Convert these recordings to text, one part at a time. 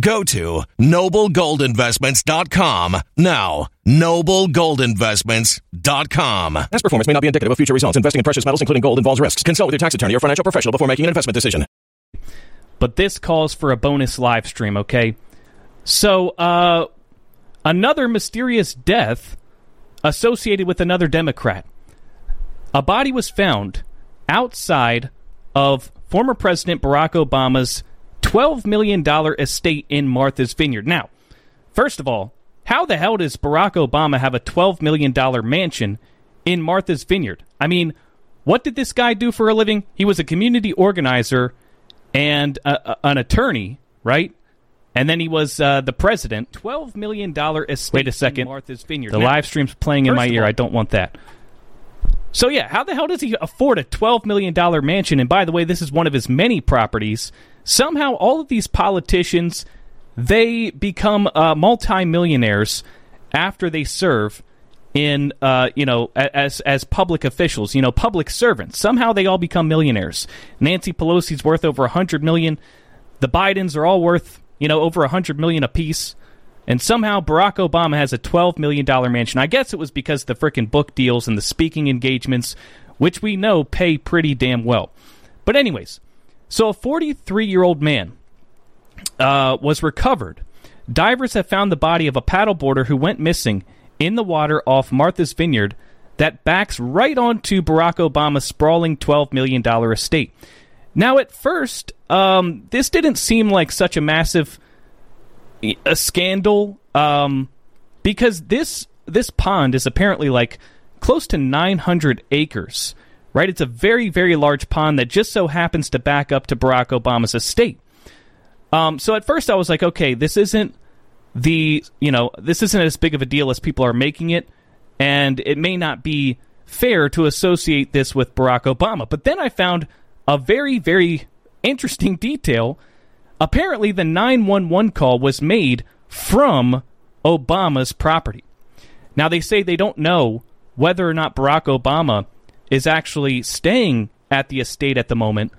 Go to noblegoldinvestments.com now. Noblegoldinvestments.com. Past performance may not be indicative of future results. Investing in precious metals, including gold, involves risks. Consult with your tax attorney or financial professional before making an investment decision. But this calls for a bonus live stream, okay? So, uh, another mysterious death associated with another Democrat. A body was found outside of former President Barack Obama's $12 million estate in Martha's Vineyard. Now, first of all, how the hell does Barack Obama have a $12 million mansion in Martha's Vineyard? I mean, what did this guy do for a living? He was a community organizer and a, a, an attorney, right? And then he was uh, the president. $12 million estate Wait a second. Martha's Vineyard. The now, live stream's playing in my ear. All, I don't want that. So, yeah, how the hell does he afford a $12 million mansion? And by the way, this is one of his many properties. Somehow, all of these politicians, they become uh, multimillionaires after they serve in uh, you know as as public officials, you know, public servants. Somehow they all become millionaires. Nancy Pelosi's worth over a hundred million. The Bidens are all worth you know over a hundred million apiece. And somehow Barack Obama has a $12 million mansion. I guess it was because the frickin' book deals and the speaking engagements, which we know pay pretty damn well. But, anyways, so a 43 year old man uh, was recovered. Divers have found the body of a paddleboarder who went missing in the water off Martha's Vineyard that backs right onto Barack Obama's sprawling $12 million estate. Now, at first, um, this didn't seem like such a massive a scandal um, because this this pond is apparently like close to 900 acres. Right, it's a very very large pond that just so happens to back up to Barack Obama's estate. Um, so at first I was like, okay, this isn't the you know this isn't as big of a deal as people are making it, and it may not be fair to associate this with Barack Obama. But then I found a very very interesting detail Apparently, the 911 call was made from Obama's property. Now, they say they don't know whether or not Barack Obama is actually staying at the estate at the moment,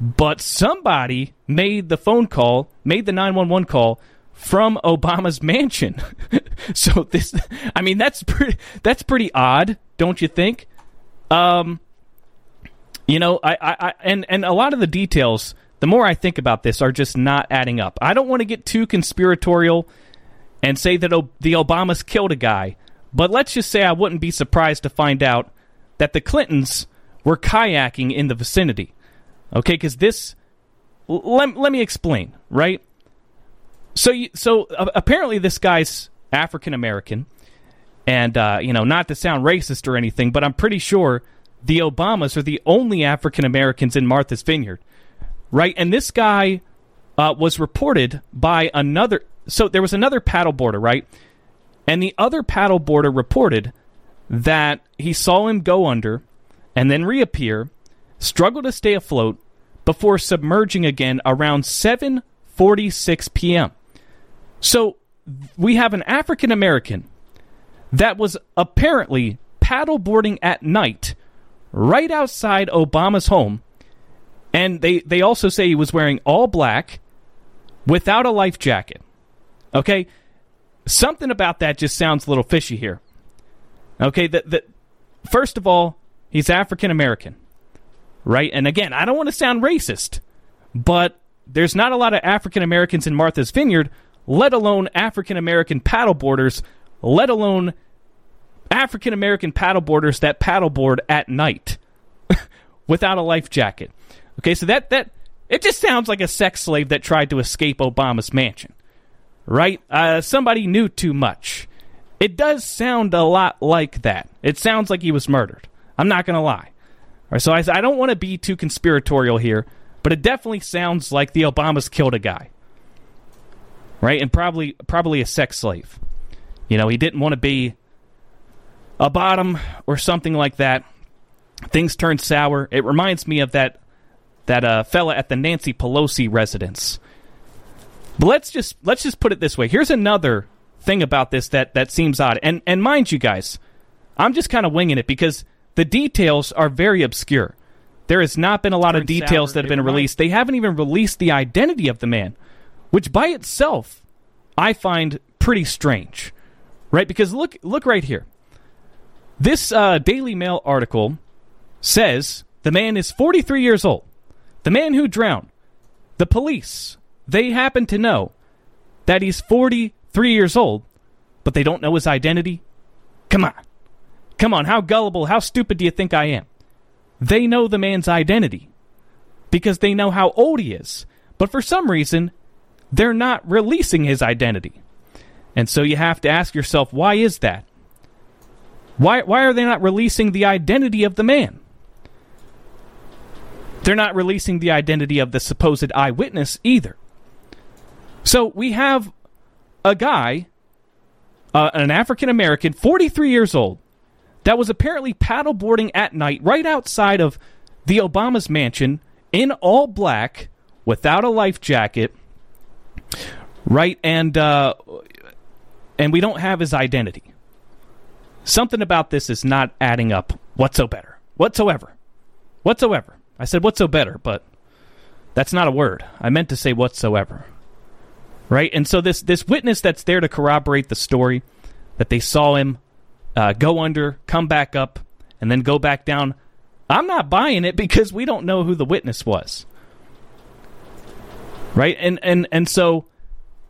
but somebody made the phone call, made the 911 call from Obama's mansion. so this I mean that's pretty that's pretty odd, don't you think? Um you know, I, I, I and and a lot of the details the more I think about this, are just not adding up. I don't want to get too conspiratorial and say that o- the Obamas killed a guy, but let's just say I wouldn't be surprised to find out that the Clintons were kayaking in the vicinity. Okay, because this. Let, let me explain, right? So, you, so uh, apparently, this guy's African American, and uh, you know, not to sound racist or anything, but I'm pretty sure the Obamas are the only African Americans in Martha's Vineyard right? And this guy uh, was reported by another. So there was another paddleboarder, right? And the other paddleboarder reported that he saw him go under and then reappear, struggle to stay afloat before submerging again around 7:46 p.m. So we have an African American that was apparently paddleboarding at night right outside Obama's home and they, they also say he was wearing all black without a life jacket. Okay? Something about that just sounds a little fishy here. Okay, that that first of all, he's African American. Right? And again, I don't want to sound racist, but there's not a lot of African Americans in Martha's Vineyard, let alone African American paddleboarders, let alone African American paddleboarders that paddleboard at night without a life jacket. Okay, so that that it just sounds like a sex slave that tried to escape Obama's mansion, right? Uh, somebody knew too much. It does sound a lot like that. It sounds like he was murdered. I'm not going to lie. All right, so I, I don't want to be too conspiratorial here, but it definitely sounds like the Obamas killed a guy, right? And probably probably a sex slave. You know, he didn't want to be a bottom or something like that. Things turned sour. It reminds me of that that uh, fella at the Nancy Pelosi residence. But let's just let's just put it this way. Here's another thing about this that that seems odd. And and mind you guys, I'm just kind of winging it because the details are very obscure. There has not been a lot of details that have been released. They haven't even released the identity of the man, which by itself I find pretty strange. Right? Because look look right here. This uh, Daily Mail article says the man is 43 years old. The man who drowned, the police, they happen to know that he's 43 years old, but they don't know his identity? Come on. Come on, how gullible, how stupid do you think I am? They know the man's identity because they know how old he is. But for some reason, they're not releasing his identity. And so you have to ask yourself, why is that? Why, why are they not releasing the identity of the man? They're not releasing the identity of the supposed eyewitness either. So we have a guy, uh, an African American, 43 years old, that was apparently paddleboarding at night right outside of the Obama's mansion in all black without a life jacket. Right, and uh, and we don't have his identity. something about this is not adding up whatsoever. Whatsoever. Whatsoever. I said whatsoever, but that's not a word. I meant to say whatsoever. Right? And so this this witness that's there to corroborate the story that they saw him uh, go under, come back up, and then go back down. I'm not buying it because we don't know who the witness was. Right? And and and so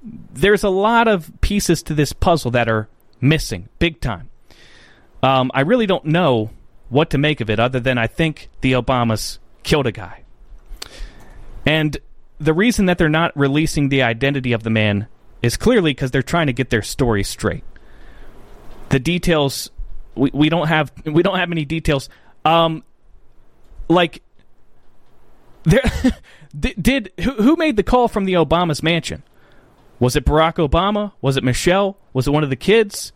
there's a lot of pieces to this puzzle that are missing, big time. Um, I really don't know what to make of it, other than I think the Obamas killed a guy. And the reason that they're not releasing the identity of the man is clearly because they're trying to get their story straight. The details we, we don't have we don't have any details. Um, like there did, who, who made the call from the Obama's mansion? Was it Barack Obama? Was it Michelle? Was it one of the kids?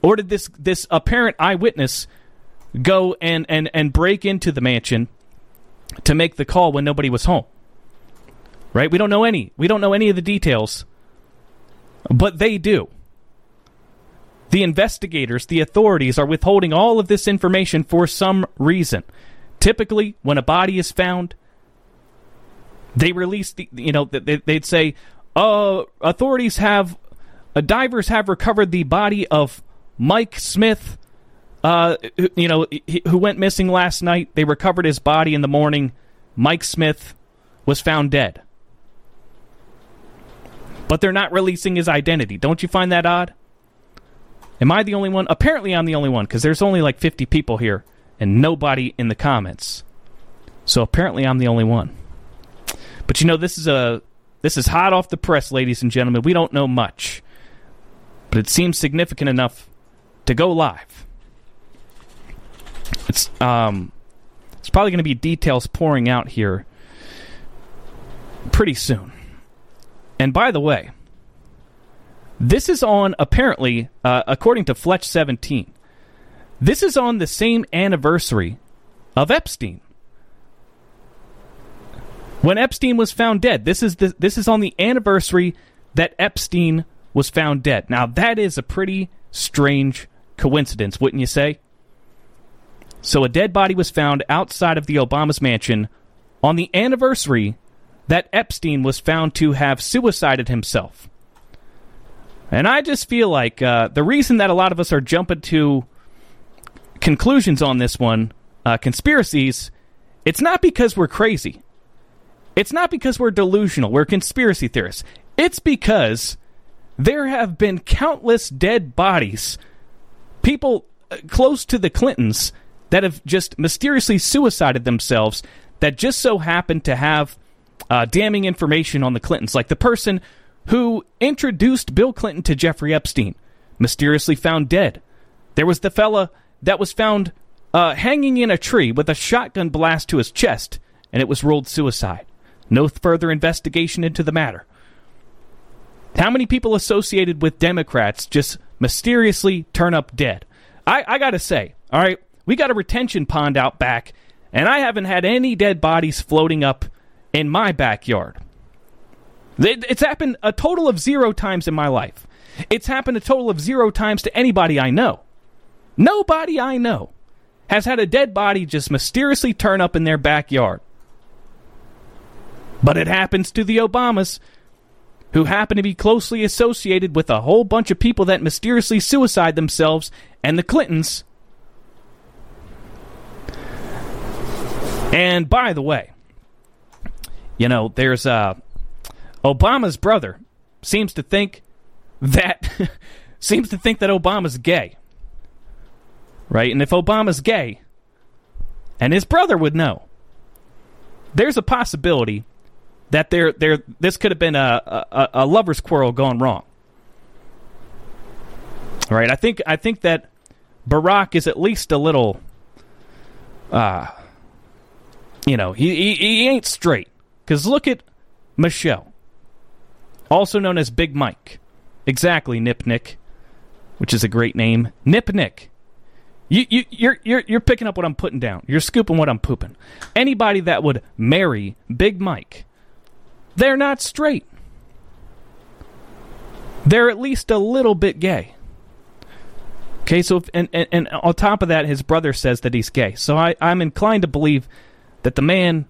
Or did this this apparent eyewitness go and, and, and break into the mansion to make the call when nobody was home? Right? We don't know any. We don't know any of the details, but they do. The investigators, the authorities are withholding all of this information for some reason. Typically, when a body is found, they release the, you know, they'd say, uh, authorities have, uh, divers have recovered the body of Mike Smith, uh, you know, who went missing last night. They recovered his body in the morning. Mike Smith was found dead but they're not releasing his identity. Don't you find that odd? Am I the only one? Apparently, I'm the only one because there's only like 50 people here and nobody in the comments. So apparently, I'm the only one. But you know, this is a this is hot off the press, ladies and gentlemen. We don't know much, but it seems significant enough to go live. It's um, it's probably going to be details pouring out here pretty soon. And by the way, this is on apparently, uh, according to Fletch 17, this is on the same anniversary of Epstein. When Epstein was found dead, this is the, this is on the anniversary that Epstein was found dead. Now that is a pretty strange coincidence, wouldn't you say? So a dead body was found outside of the Obama's mansion on the anniversary that Epstein was found to have suicided himself. And I just feel like uh, the reason that a lot of us are jumping to conclusions on this one, uh, conspiracies, it's not because we're crazy. It's not because we're delusional, we're conspiracy theorists. It's because there have been countless dead bodies, people uh, close to the Clintons, that have just mysteriously suicided themselves that just so happen to have uh, damning information on the Clintons, like the person who introduced Bill Clinton to Jeffrey Epstein, mysteriously found dead. There was the fella that was found uh, hanging in a tree with a shotgun blast to his chest, and it was ruled suicide. No further investigation into the matter. How many people associated with Democrats just mysteriously turn up dead? I, I gotta say, all right, we got a retention pond out back, and I haven't had any dead bodies floating up in my backyard. It's happened a total of zero times in my life. It's happened a total of zero times to anybody I know. Nobody I know has had a dead body just mysteriously turn up in their backyard. But it happens to the Obamas, who happen to be closely associated with a whole bunch of people that mysteriously suicide themselves, and the Clintons. And by the way, you know, there's uh, Obama's brother seems to think that seems to think that Obama's gay. Right? And if Obama's gay, and his brother would know, there's a possibility that there there this could have been a, a, a lover's quarrel gone wrong. Right? I think I think that Barack is at least a little uh you know, he, he, he ain't straight. Because look at Michelle, also known as Big Mike. Exactly, Nip Nick, which is a great name. Nip Nick. You, you, you're, you're, you're picking up what I'm putting down. You're scooping what I'm pooping. Anybody that would marry Big Mike, they're not straight. They're at least a little bit gay. Okay, so if, and, and and on top of that, his brother says that he's gay. So I, I'm inclined to believe that the man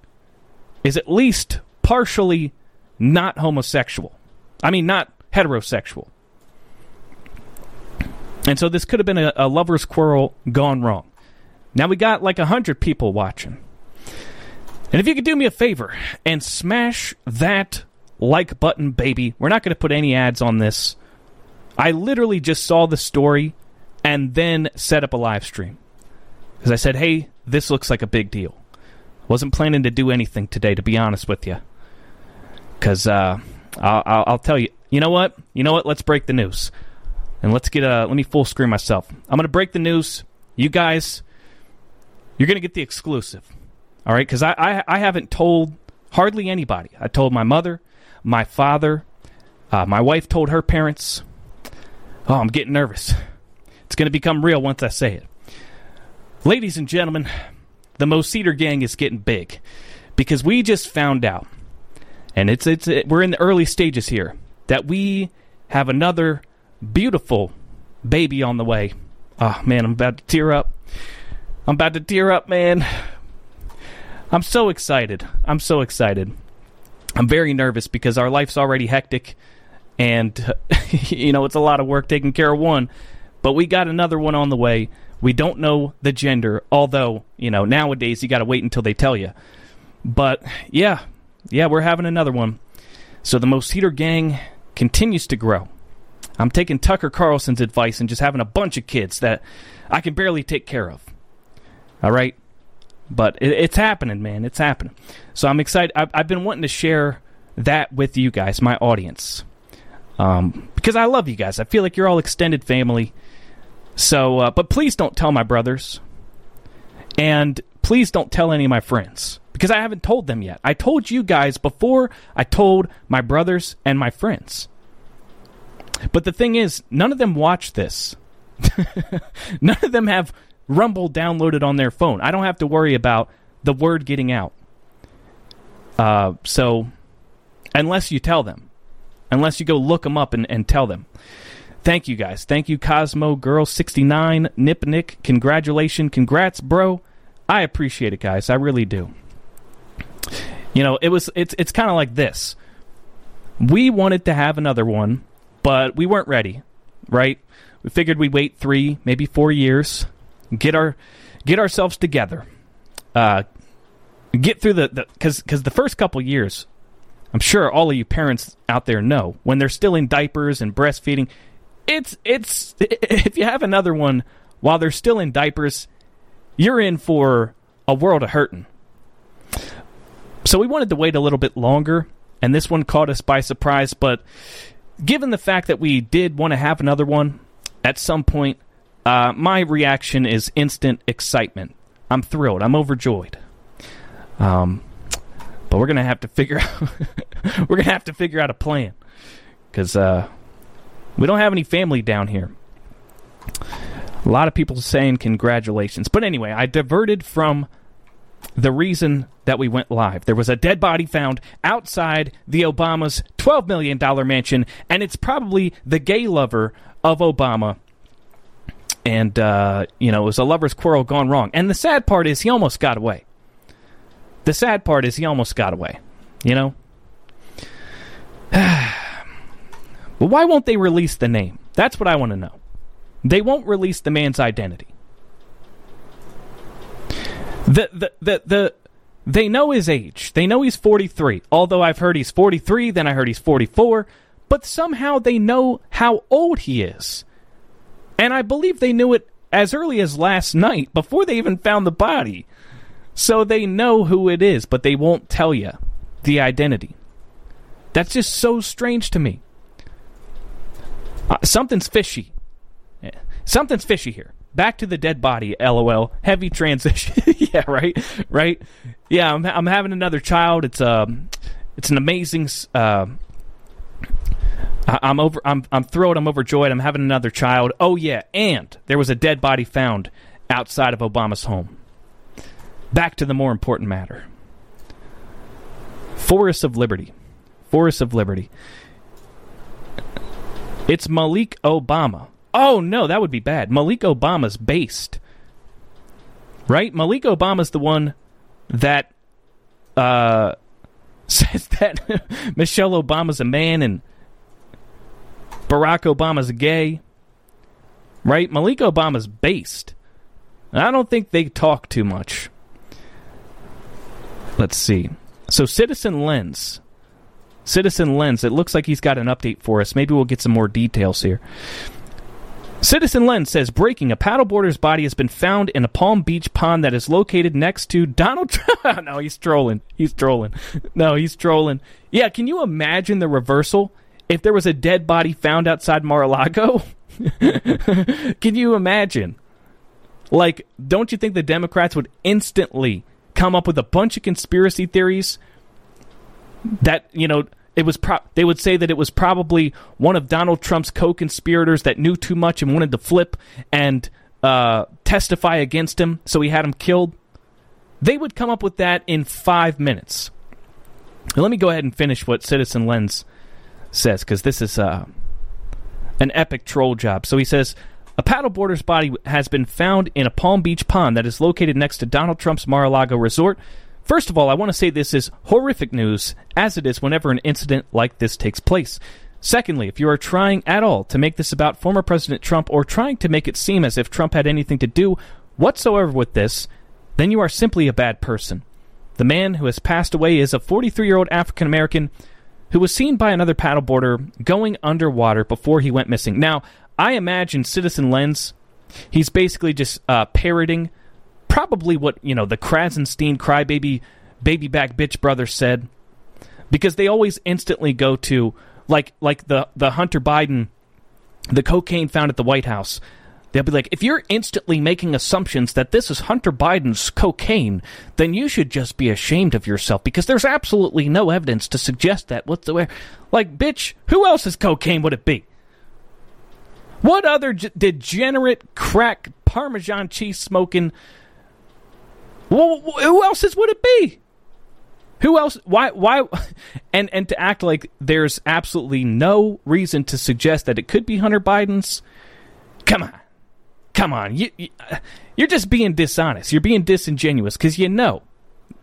is at least partially not homosexual. I mean, not heterosexual. And so this could have been a, a lover's quarrel gone wrong. Now we got like a hundred people watching. And if you could do me a favor and smash that like button, baby, we're not going to put any ads on this. I literally just saw the story and then set up a live stream. Because I said, hey, this looks like a big deal. Wasn't planning to do anything today, to be honest with you. Because uh, I'll, I'll, tell you, you know what? You know what? Let's break the news. And let's get a, let me full screen myself. I'm going to break the news. You guys, you're going to get the exclusive. All right? Because I, I, I haven't told hardly anybody. I told my mother, my father, uh, my wife told her parents. Oh, I'm getting nervous. It's going to become real once I say it. Ladies and gentlemen, the Mo Cedar gang is getting big because we just found out, and it's it's it, we're in the early stages here that we have another beautiful baby on the way. Oh man, I'm about to tear up. I'm about to tear up, man. I'm so excited. I'm so excited. I'm very nervous because our life's already hectic and you know, it's a lot of work taking care of one, but we got another one on the way. We don't know the gender, although, you know, nowadays you got to wait until they tell you. But yeah, yeah, we're having another one. So the Most Heater gang continues to grow. I'm taking Tucker Carlson's advice and just having a bunch of kids that I can barely take care of. All right? But it, it's happening, man. It's happening. So I'm excited. I've, I've, been wanting to share that with you guys, my audience. Um, because I love you guys. I feel like you're all extended family. So, uh, but please don't tell my brothers. And please don't tell any of my friends because I haven't told them yet. I told you guys before I told my brothers and my friends. But the thing is, none of them watch this. none of them have Rumble downloaded on their phone. I don't have to worry about the word getting out. Uh, so, unless you tell them, unless you go look them up and, and tell them. Thank you guys. Thank you, Cosmo Girl 69, Nip Nick. Congratulations. Congrats, bro. I appreciate it, guys. I really do. You know, it was it's it's kind of like this. We wanted to have another one, but we weren't ready, right? We figured we'd wait three, maybe four years, get our get ourselves together, uh, get through the because because the first couple years, I'm sure all of you parents out there know when they're still in diapers and breastfeeding, it's it's if you have another one while they're still in diapers, you're in for a world of hurting. So we wanted to wait a little bit longer, and this one caught us by surprise. But given the fact that we did want to have another one at some point, uh, my reaction is instant excitement. I'm thrilled. I'm overjoyed. Um, but we're gonna have to figure out we're gonna have to figure out a plan because uh, we don't have any family down here. A lot of people saying congratulations, but anyway, I diverted from the reason that we went live. There was a dead body found outside the Obama's $12 million mansion, and it's probably the gay lover of Obama. And, uh, you know, it was a lover's quarrel gone wrong. And the sad part is he almost got away. The sad part is he almost got away, you know? well, why won't they release the name? That's what I want to know. They won't release the man's identity. The, the, the, the, they know his age. They know he's 43. Although I've heard he's 43, then I heard he's 44. But somehow they know how old he is. And I believe they knew it as early as last night, before they even found the body. So they know who it is, but they won't tell you the identity. That's just so strange to me. Uh, something's fishy. Something's fishy here. Back to the dead body, lol. Heavy transition. yeah, right, right. Yeah, I'm, I'm having another child. It's um, it's an amazing. Uh, I'm over. I'm I'm thrilled. I'm overjoyed. I'm having another child. Oh yeah, and there was a dead body found outside of Obama's home. Back to the more important matter. Forest of Liberty. Forest of Liberty. It's Malik Obama Oh no, that would be bad. Malik Obama's based. Right? Malik Obama's the one that uh, says that Michelle Obama's a man and Barack Obama's gay. Right? Malik Obama's based. I don't think they talk too much. Let's see. So Citizen Lens. Citizen Lens, it looks like he's got an update for us. Maybe we'll get some more details here. Citizen Lens says breaking a paddleboarder's body has been found in a Palm Beach pond that is located next to Donald Trump. no, he's trolling. He's trolling. No, he's trolling. Yeah, can you imagine the reversal if there was a dead body found outside Mar-a-Lago? can you imagine? Like, don't you think the Democrats would instantly come up with a bunch of conspiracy theories that, you know, it was pro- they would say that it was probably one of Donald Trump's co-conspirators that knew too much and wanted to flip and uh, testify against him, so he had him killed. They would come up with that in five minutes. Now, let me go ahead and finish what Citizen Lens says because this is uh, an epic troll job. So he says. A paddleboarder's body has been found in a Palm Beach pond that is located next to Donald Trump's Mar-a-Lago resort. First of all, I want to say this is horrific news, as it is whenever an incident like this takes place. Secondly, if you are trying at all to make this about former President Trump or trying to make it seem as if Trump had anything to do whatsoever with this, then you are simply a bad person. The man who has passed away is a 43 year old African American who was seen by another paddleboarder going underwater before he went missing. Now, I imagine Citizen Lens, he's basically just uh, parroting probably what, you know, the Krassenstein crybaby baby back bitch brother said. Because they always instantly go to like like the, the Hunter Biden the cocaine found at the White House. They'll be like, if you're instantly making assumptions that this is Hunter Biden's cocaine, then you should just be ashamed of yourself because there's absolutely no evidence to suggest that whatsoever. Like, bitch, who else's cocaine would it be? What other g- degenerate crack Parmesan cheese smoking? Well, who else's would it be? Who else? Why? Why? And and to act like there's absolutely no reason to suggest that it could be Hunter Biden's. Come on, come on. You, you you're just being dishonest. You're being disingenuous because you know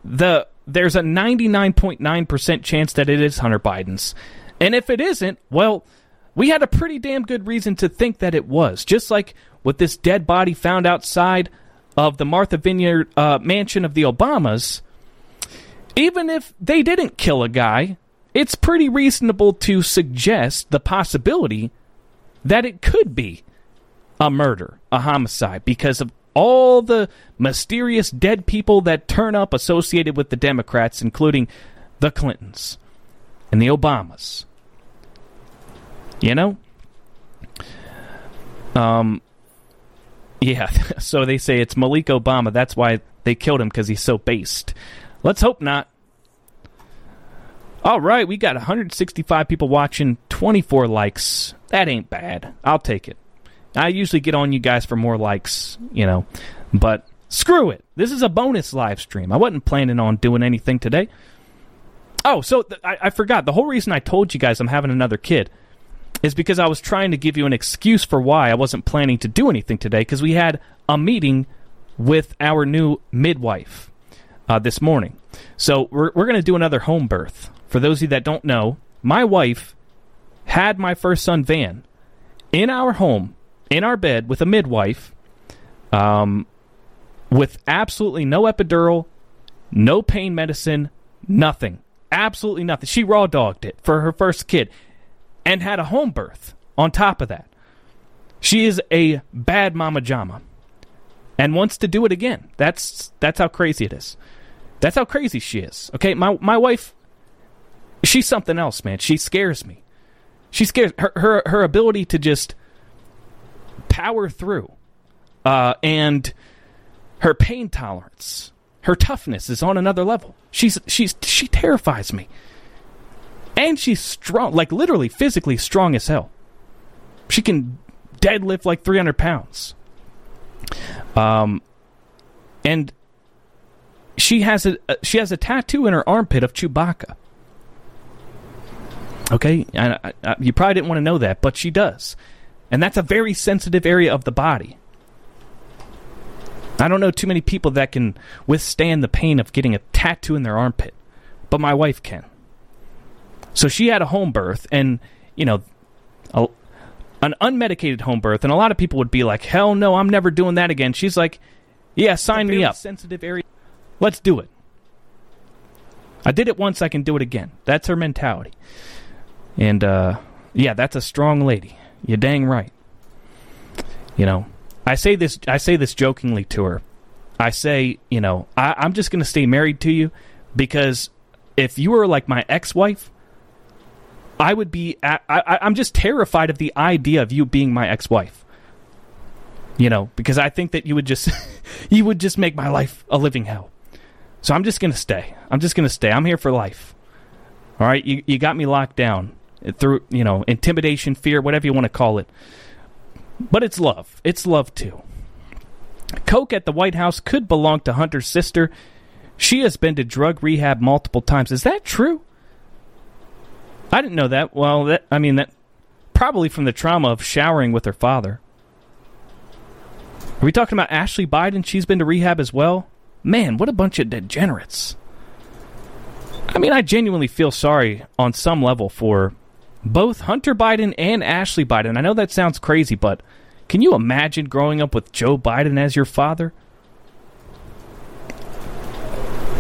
the there's a 99.9% chance that it is Hunter Biden's. And if it isn't, well, we had a pretty damn good reason to think that it was. Just like with this dead body found outside of the Martha Vineyard uh, mansion of the Obamas, even if they didn't kill a guy, it's pretty reasonable to suggest the possibility that it could be a murder, a homicide, because of all the mysterious dead people that turn up associated with the Democrats, including the Clintons and the Obamas. You know? Um, yeah, so they say it's Malik Obama. That's why they killed him because he's so based. Let's hope not. All right, we got 165 people watching, 24 likes. That ain't bad. I'll take it. I usually get on you guys for more likes, you know, but screw it. This is a bonus live stream. I wasn't planning on doing anything today. Oh, so th- I-, I forgot. The whole reason I told you guys I'm having another kid is because I was trying to give you an excuse for why I wasn't planning to do anything today because we had a meeting with our new midwife uh, this morning. So we're, we're going to do another home birth. For those of you that don't know, my wife had my first son, Van, in our home, in our bed with a midwife, um, with absolutely no epidural, no pain medicine, nothing. Absolutely nothing. She raw dogged it for her first kid and had a home birth on top of that. She is a bad mama jama and wants to do it again. That's that's how crazy it is. That's how crazy she is. Okay, my my wife she's something else, man. She scares me. She scares her her her ability to just power through uh, and her pain tolerance, her toughness is on another level. She's she's she terrifies me. And she's strong, like literally physically strong as hell. She can deadlift like 300 pounds. Um, and she has a she has a tattoo in her armpit of Chewbacca. Okay, I, I, you probably didn't want to know that, but she does. And that's a very sensitive area of the body. I don't know too many people that can withstand the pain of getting a tattoo in their armpit, but my wife can. So she had a home birth, and, you know, a, an unmedicated home birth, and a lot of people would be like, hell no, I'm never doing that again. She's like, yeah, sign me up. Sensitive area. Let's do it. I did it once, I can do it again. That's her mentality. And, uh, yeah, that's a strong lady. You're dang right. You know, I say this. I say this jokingly to her. I say, you know, I, I'm just going to stay married to you because if you were like my ex-wife, I would be. I, I, I'm just terrified of the idea of you being my ex-wife. You know, because I think that you would just, you would just make my life a living hell. So I'm just to stay. I'm just to stay. I'm here for life. All right, you you got me locked down through you know intimidation, fear, whatever you want to call it. But it's love. It's love too. Coke at the White House could belong to Hunter's sister. She has been to drug rehab multiple times. Is that true? I didn't know that. Well, that I mean that probably from the trauma of showering with her father. Are we talking about Ashley Biden? She's been to rehab as well. Man, what a bunch of degenerates. I mean, I genuinely feel sorry on some level for both Hunter Biden and Ashley Biden. I know that sounds crazy, but can you imagine growing up with Joe Biden as your father?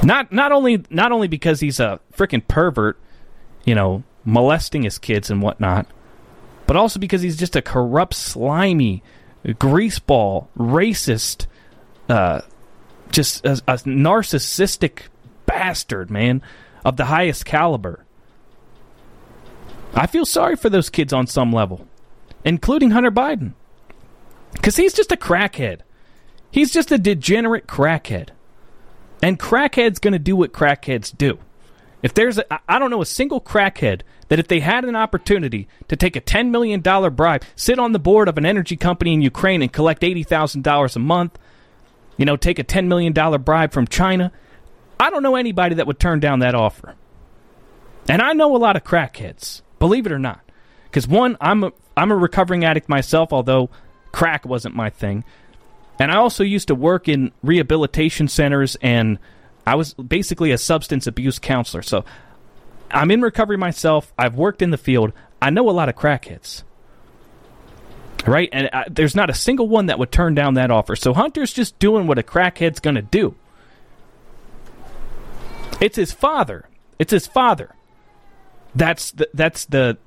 Not not only not only because he's a freaking pervert, you know, molesting his kids and whatnot, but also because he's just a corrupt, slimy, greaseball, racist, uh, just a, a narcissistic bastard, man, of the highest caliber. I feel sorry for those kids on some level, including Hunter Biden. Because he's just a crackhead. He's just a degenerate crackhead. And crackhead's going to do what crackheads do. If there's, I don't know a single crackhead that if they had an opportunity to take a $10 million bribe, sit on the board of an energy company in Ukraine and collect $80,000 a month, you know, take a $10 million bribe from China, I don't know anybody that would turn down that offer. And I know a lot of crackheads. Believe it or not. Because one, I'm a, I'm a recovering addict myself, although crack wasn't my thing. And I also used to work in rehabilitation centers, and I was basically a substance abuse counselor. So I'm in recovery myself. I've worked in the field. I know a lot of crackheads. Right? And I, there's not a single one that would turn down that offer. So Hunter's just doing what a crackhead's going to do. It's his father. It's his father that's the, that's the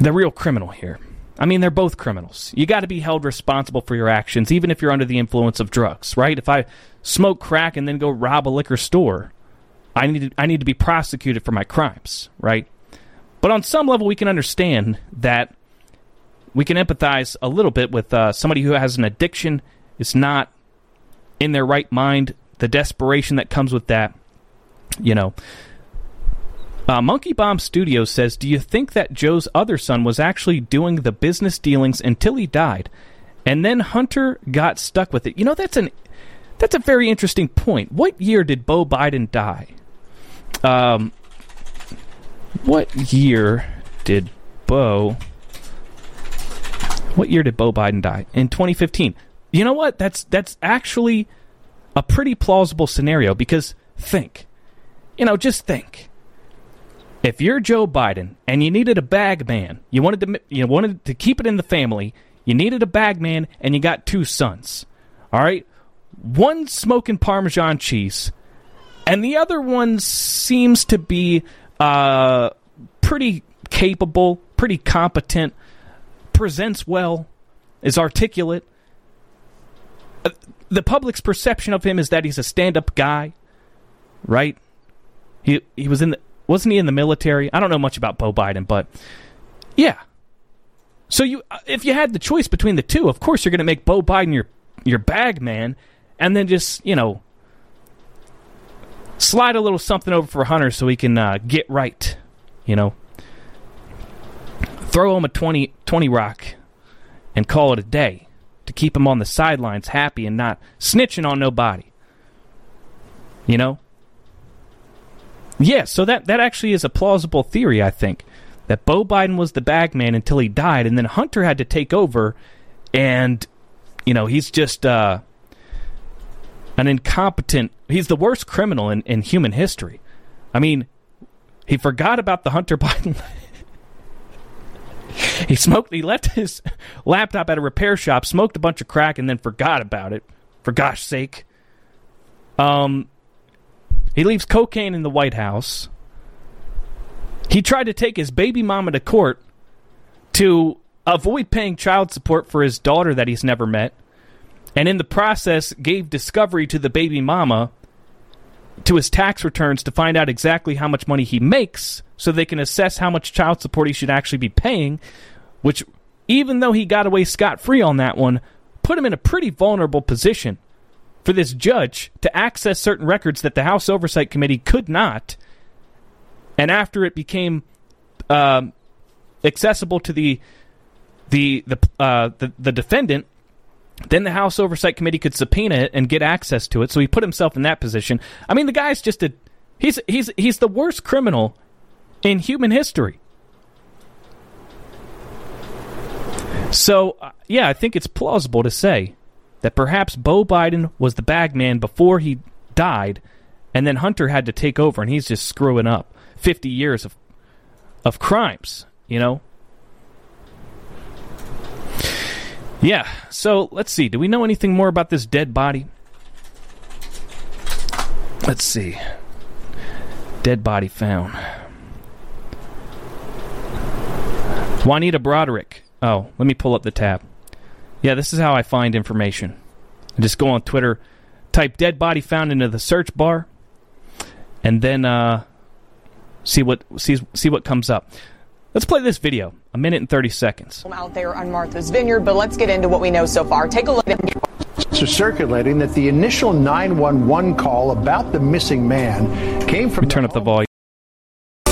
the real criminal here. I mean, they're both criminals. You got to be held responsible for your actions, even if you're under the influence of drugs, right? If I smoke crack and then go rob a liquor store, I need to, I need to be prosecuted for my crimes, right? But on some level, we can understand that we can empathize a little bit with uh, somebody who has an addiction, is not in their right mind, the desperation that comes with that, you know. Uh, Monkey Bomb Studios says, "Do you think that Joe's other son was actually doing the business dealings until he died, and then Hunter got stuck with it?" You know, that's an that's a very interesting point. What year did Beau Biden die? Um, what year did Beau? What year did Beau Biden die? In 2015. You know what? That's that's actually a pretty plausible scenario because think, you know, just think if you're Joe Biden and you needed a bag man, you wanted to you wanted to keep it in the family, you needed a bag man and you got two sons. All right? One smoking parmesan cheese and the other one seems to be uh, pretty capable, pretty competent, presents well, is articulate. Uh, the public's perception of him is that he's a stand-up guy, right? He he was in the wasn't he in the military? I don't know much about Beau Biden, but yeah. So you, uh, if you had the choice between the two, of course you're going to make Beau Biden your your bag man, and then just you know slide a little something over for Hunter so he can uh, get right. You know, throw him a 20, 20 rock and call it a day to keep him on the sidelines happy and not snitching on nobody. You know, yeah, so that that actually is a plausible theory. I think that Beau Biden was the bagman until he died, and then Hunter had to take over, and you know he's just uh, an incompetent. He's the worst criminal in, in human history. I mean, he forgot about the Hunter Biden. he smoked. He left his laptop at a repair shop, smoked a bunch of crack, and then forgot about it. For gosh sake. Um, he leaves cocaine in the White House. He tried to take his baby mama to court to avoid paying child support for his daughter that he's never met, and in the process gave discovery to the baby mama to his tax returns to find out exactly how much money he makes so they can assess how much child support he should actually be paying, which, even though he got away scot free on that one, put him in a pretty vulnerable position for this judge to access certain records that the House Oversight Committee could not. And after it became um, accessible to the the the, uh, the the defendant, then the House Oversight Committee could subpoena it and get access to it. So he put himself in that position. I mean, the guy's just a he's he's he's the worst criminal in human history. So uh, yeah, I think it's plausible to say that perhaps Beau Biden was the bagman before he died, and then Hunter had to take over, and he's just screwing up fifty years of of crimes. You know, Yeah. So let's see. Do we know anything more about this dead body? Let's see. Dead body found. Juanita Broaddrick. Oh, let me pull up the tab. Yeah, this is how I find information. I just go on Twitter, type dead body found into the search bar, and then uh, see what see, see what comes up. Let's play this video, a minute and 30 seconds. Out there on Martha's Vineyard, but let's get into what we know so far. Take a look at are circulating that the initial 911 call about the missing man came from. turn up the volume.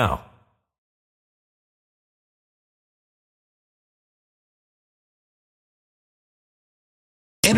now.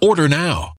Order now.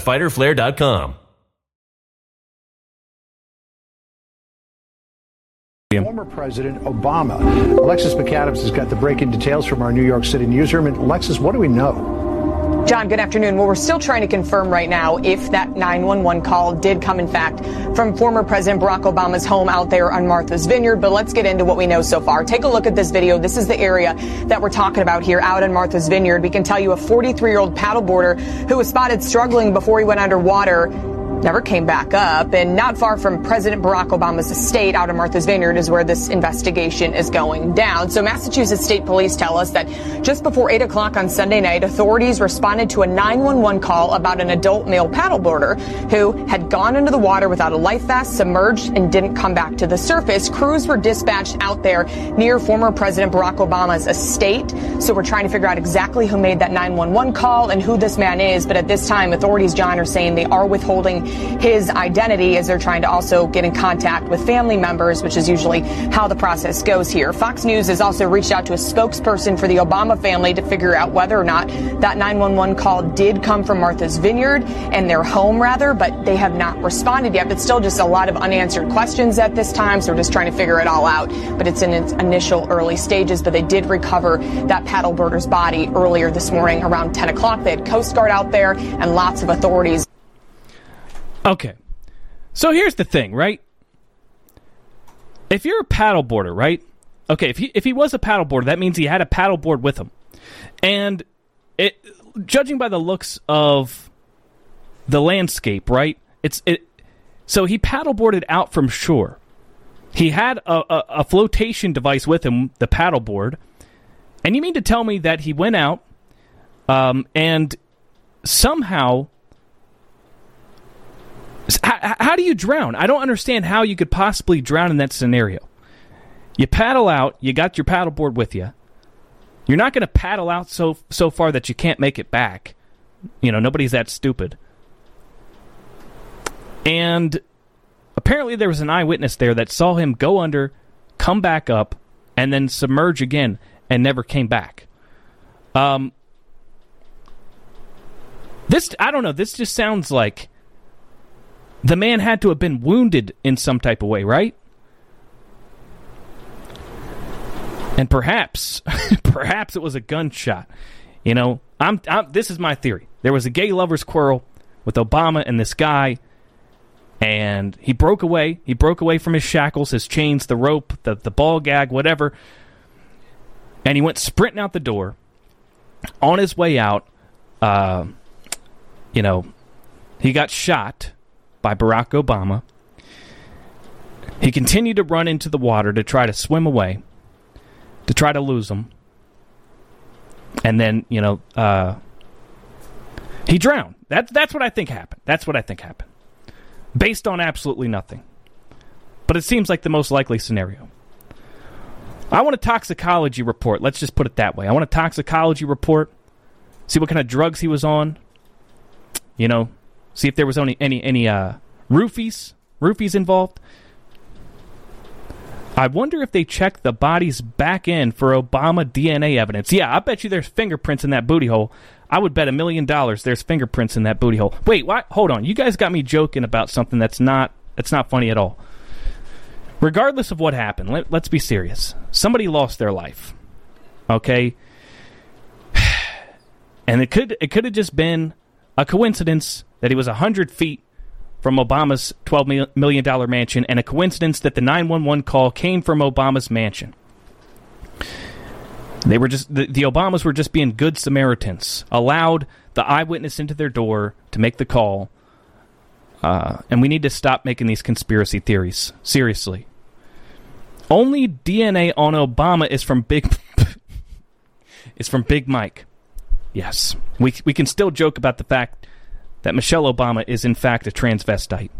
www.fighterflare.com. Former President Obama. Alexis McAdams has got the breaking details from our New York City newsroom. And Alexis, what do we know? John, good afternoon. Well, we're still trying to confirm right now if that 911 call did come, in fact, from former President Barack Obama's home out there on Martha's Vineyard. But let's get into what we know so far. Take a look at this video. This is the area that we're talking about here out in Martha's Vineyard. We can tell you a 43 year old paddleboarder who was spotted struggling before he went underwater never came back up. And not far from President Barack Obama's estate out of Martha's Vineyard is where this investigation is going down. So Massachusetts State Police tell us that just before 8 o'clock on Sunday night, authorities responded to a 911 call about an adult male paddleboarder who had gone into the water without a life vest, submerged, and didn't come back to the surface. Crews were dispatched out there near former President Barack Obama's estate. So we're trying to figure out exactly who made that 911 call and who this man is. But at this time, authorities, John, are saying they are withholding his identity as they're trying to also get in contact with family members, which is usually how the process goes here. Fox News has also reached out to a spokesperson for the Obama family to figure out whether or not that 911 call did come from Martha's Vineyard and their home, rather, but they have not responded yet. But still, just a lot of unanswered questions at this time, so we're just trying to figure it all out. But it's in its initial early stages. But they did recover that paddleboarder's body earlier this morning around 10 o'clock. They had Coast Guard out there and lots of authorities. Okay. So here's the thing, right? If you're a paddleboarder, right? Okay, if he if he was a paddleboarder, that means he had a paddleboard with him. And it judging by the looks of the landscape, right? It's it so he paddleboarded out from shore. He had a, a, a flotation device with him, the paddleboard. And you mean to tell me that he went out um, and somehow how, how do you drown? I don't understand how you could possibly drown in that scenario. You paddle out, you got your paddleboard with you. You're not going to paddle out so so far that you can't make it back. You know, nobody's that stupid. And apparently there was an eyewitness there that saw him go under, come back up, and then submerge again and never came back. Um this I don't know, this just sounds like the man had to have been wounded in some type of way, right? And perhaps, perhaps it was a gunshot. You know, I'm, I'm, This is my theory. There was a gay lovers quarrel with Obama and this guy, and he broke away. He broke away from his shackles, his chains, the rope, the the ball gag, whatever. And he went sprinting out the door. On his way out, uh, you know, he got shot by Barack Obama. He continued to run into the water to try to swim away, to try to lose him. And then, you know, uh, he drowned. That, that's what I think happened. That's what I think happened. Based on absolutely nothing. But it seems like the most likely scenario. I want a toxicology report. Let's just put it that way. I want a toxicology report. See what kind of drugs he was on. You know, See if there was only any any uh, roofies roofies involved. I wonder if they checked the body's back end for Obama DNA evidence. Yeah, I bet you there's fingerprints in that booty hole. I would bet a million dollars there's fingerprints in that booty hole. Wait, what? Hold on. You guys got me joking about something that's not that's not funny at all. Regardless of what happened, let, let's be serious. Somebody lost their life. Okay? And it could it could have just been a coincidence that he was 100 feet from Obama's $12 million mansion, and a coincidence that the 911 call came from Obama's mansion. They were just the, the, Obamas were just being good Samaritans, allowed the eyewitness into their door to make the call. Uh, and we need to stop making these conspiracy theories seriously. Only DNA on Obama is from Big is from Big Mike. Yes, we we can still joke about the fact that Michelle Obama is in fact a transvestite,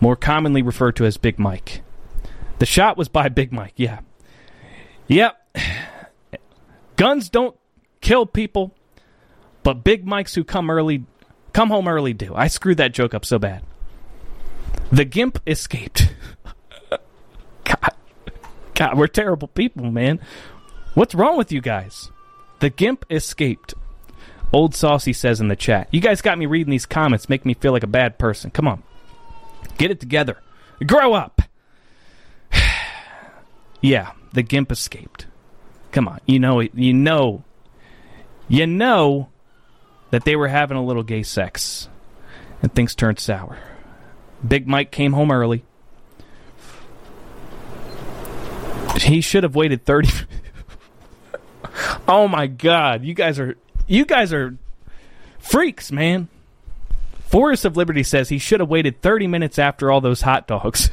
more commonly referred to as Big Mike. The shot was by Big Mike, yeah. Yep. Guns don't kill people, but Big Mikes who come early come home early do. I screwed that joke up so bad. The Gimp escaped. God, God, we're terrible people, man. What's wrong with you guys? The Gimp escaped. Old Saucy says in the chat. You guys got me reading these comments, make me feel like a bad person. Come on. Get it together. Grow up. yeah, the Gimp escaped. Come on. You know you know you know that they were having a little gay sex and things turned sour. Big Mike came home early. He should have waited 30 Oh my god, you guys are you guys are freaks, man. Forest of Liberty says he should have waited 30 minutes after all those hot dogs.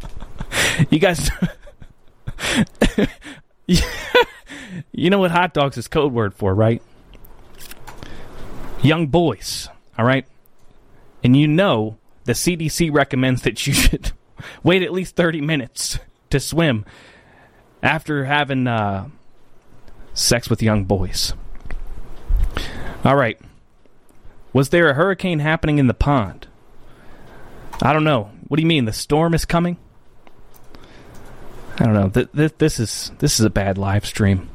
you guys You know what hot dogs is code word for, right? Young boys, all right? And you know the CDC recommends that you should wait at least 30 minutes to swim after having uh, sex with young boys. All right. Was there a hurricane happening in the pond? I don't know. What do you mean? The storm is coming? I don't know. Th- th- this is this is a bad live stream.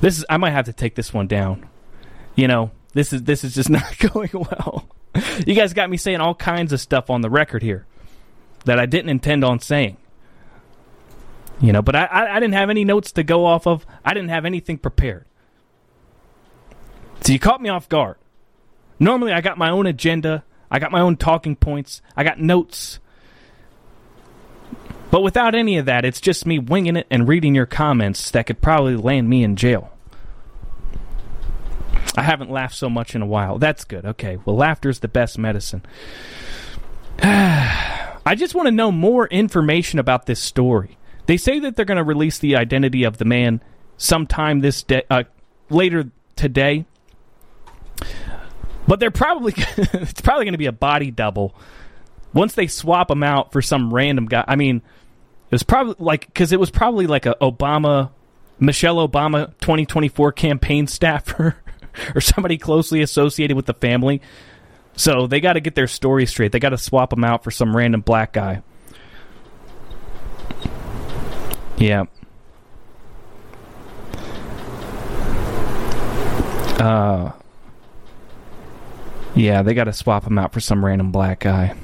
This is I might have to take this one down. You know, this is this is just not going well. You guys got me saying all kinds of stuff on the record here that I didn't intend on saying. You know, but I, I, I didn't have any notes to go off of. I didn't have anything prepared. So you caught me off guard. Normally, I got my own agenda. I got my own talking points. I got notes. But without any of that, it's just me winging it and reading your comments that could probably land me in jail. I haven't laughed so much in a while. That's good. Okay. Well, laughter's the best medicine. I just want to know more information about this story. They say that they're going to release the identity of the man sometime this day, uh, later today. But they're probably it's probably going to be a body double once they swap him out for some random guy. I mean, it was probably like because it was probably like a Obama, Michelle Obama 2024 campaign staffer or somebody closely associated with the family. So they got to get their story straight. They got to swap him out for some random black guy. Yeah. Uh, yeah, they got to swap him out for some random black guy.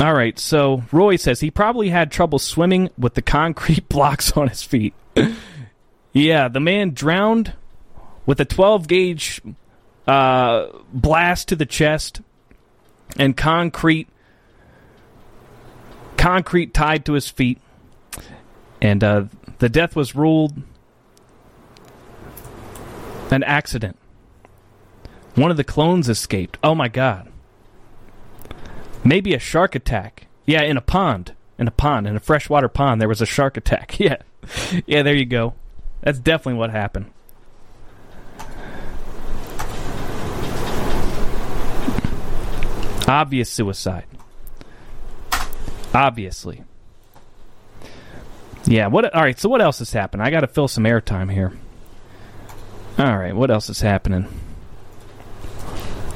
All right, so Roy says he probably had trouble swimming with the concrete blocks on his feet. yeah, the man drowned with a 12 gauge uh, blast to the chest and concrete concrete tied to his feet, and uh, the death was ruled an accident. One of the clones escaped. Oh my god. Maybe a shark attack. Yeah, in a pond. In a pond, in a freshwater pond, there was a shark attack. Yeah. Yeah, there you go. That's definitely what happened. Obvious suicide. Obviously. Yeah, what all right, so what else has happened? I got to fill some airtime here. All right, what else is happening?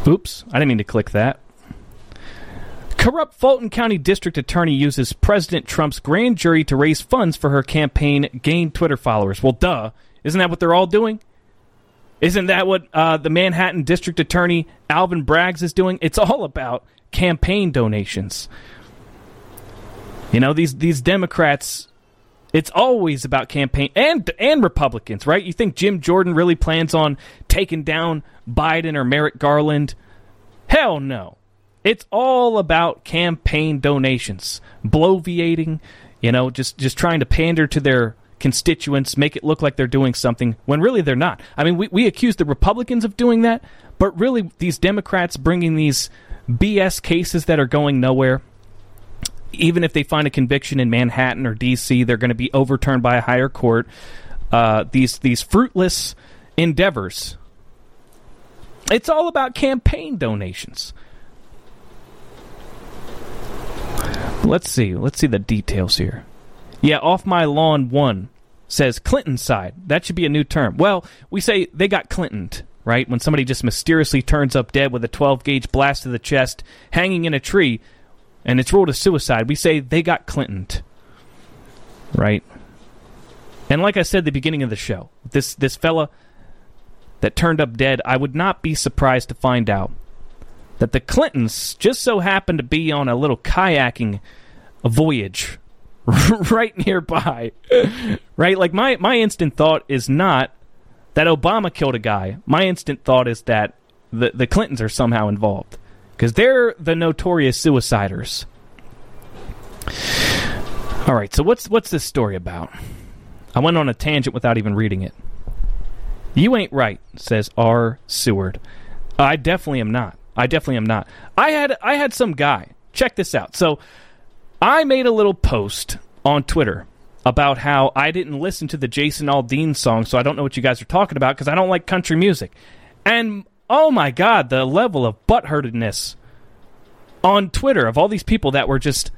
Oops, I didn't mean to click that. Corrupt Fulton County District Attorney uses President Trump's grand jury to raise funds for her campaign, gain Twitter followers. Well, duh. Isn't that what they're all doing? Isn't that what uh, the Manhattan District Attorney Alvin Braggs is doing? It's all about campaign donations. You know these these Democrats. It's always about campaign and and Republicans, right? You think Jim Jordan really plans on taking down Biden or Merrick Garland? Hell no. It's all about campaign donations, bloviating, you know, just just trying to pander to their constituents, make it look like they're doing something when really they're not. I mean, we, we accuse the Republicans of doing that, but really these Democrats bringing these BS cases that are going nowhere. Even if they find a conviction in Manhattan or D.C., they're going to be overturned by a higher court. Uh, these these fruitless endeavors It's all about campaign donations. Let's see. Let's see the details here. Yeah, off my lawn one says Clinton side. That should be a new term. Well, we say they got Clintoned, right? When somebody just mysteriously turns up dead with a 12 gauge blast to the chest, hanging in a tree, and it's ruled a suicide, we say they got Clintoned, right? And like I said at the beginning of the show, this this fella that turned up dead, I would not be surprised to find out that the Clintons just so happened to be on a little kayaking voyage right nearby. right? Like my my instant thought is not that Obama killed a guy. My instant thought is that the the Clintons are somehow involved because they're the notorious suiciders. All right, so what's what's this story about? I went on a tangent without even reading it. You ain't right, says R. Seward. I definitely am not. I definitely am not. I had I had some guy. Check this out. So I made a little post on Twitter about how I didn't listen to the Jason Aldean song, so I don't know what you guys are talking about because I don't like country music. And oh my god, the level of butthurtedness on Twitter of all these people that were just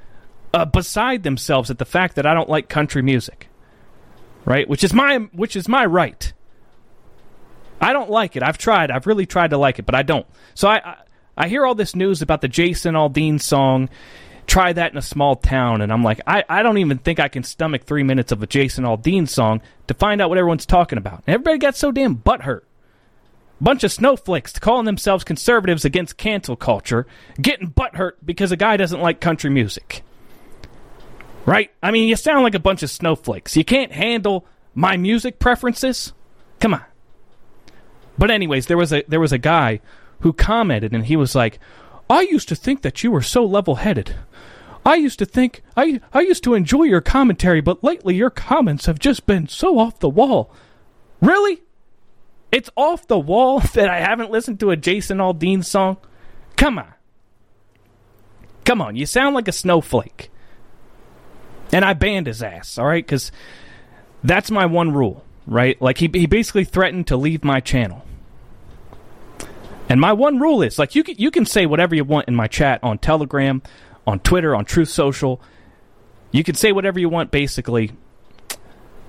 uh, beside themselves at the fact that I don't like country music. Right? Which is my which is my right. I don't like it. I've tried. I've really tried to like it, but I don't. So I, I, I hear all this news about the Jason Aldean song. Try that in a small town, and I'm like, I, I don't even think I can stomach three minutes of a Jason Aldean song to find out what everyone's talking about. And everybody got so damn butthurt. Bunch of snowflakes calling themselves conservatives against cancel culture, getting butthurt because a guy doesn't like country music. Right? I mean, you sound like a bunch of snowflakes. You can't handle my music preferences? Come on. But anyways, there was a there was a guy who commented and he was like, "I used to think that you were so level-headed. I used to think I I used to enjoy your commentary, but lately your comments have just been so off the wall." Really? It's off the wall that I haven't listened to a Jason Aldean song? Come on. Come on, you sound like a snowflake. And I banned his ass, all right? Cuz that's my one rule, right? Like he he basically threatened to leave my channel. And my one rule is like you can you can say whatever you want in my chat on Telegram, on Twitter, on Truth Social. You can say whatever you want basically.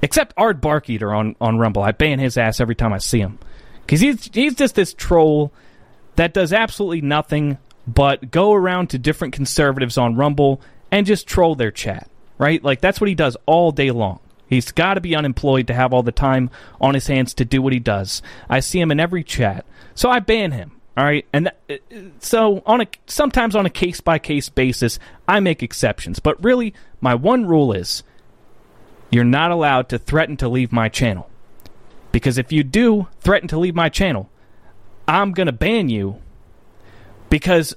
Except Art Barkeater on, on Rumble. I ban his ass every time I see him. Because he's, he's just this troll that does absolutely nothing but go around to different conservatives on Rumble and just troll their chat. Right? Like, that's what he does all day long. He's got to be unemployed to have all the time on his hands to do what he does. I see him in every chat. So I ban him. All right, and th- so on a sometimes on a case by case basis, I make exceptions. But really, my one rule is you're not allowed to threaten to leave my channel. Because if you do threaten to leave my channel, I'm going to ban you because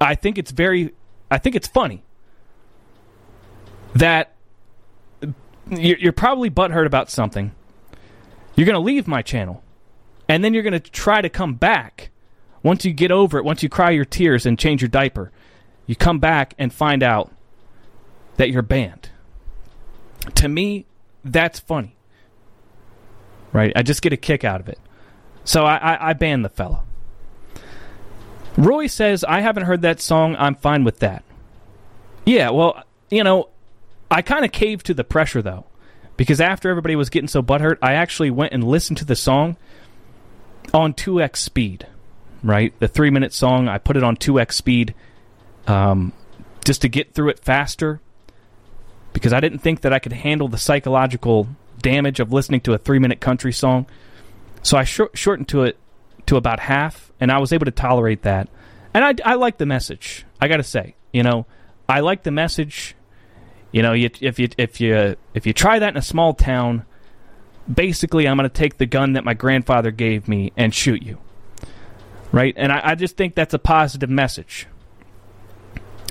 I think it's very I think it's funny that you're probably butthurt about something. You're going to leave my channel and then you're going to try to come back once you get over it, once you cry your tears and change your diaper. You come back and find out that you're banned. To me, that's funny. Right? I just get a kick out of it. So I, I, I ban the fella. Roy says, I haven't heard that song. I'm fine with that. Yeah, well, you know, I kind of caved to the pressure, though. Because after everybody was getting so butthurt, I actually went and listened to the song on 2x speed, right? The three minute song, I put it on 2x speed um, just to get through it faster because I didn't think that I could handle the psychological damage of listening to a three minute country song. So I short- shortened to it to about half, and I was able to tolerate that. And I, I like the message. I got to say, you know, I like the message. You know, you, if you if you if you try that in a small town, basically I'm going to take the gun that my grandfather gave me and shoot you. Right? And I, I just think that's a positive message.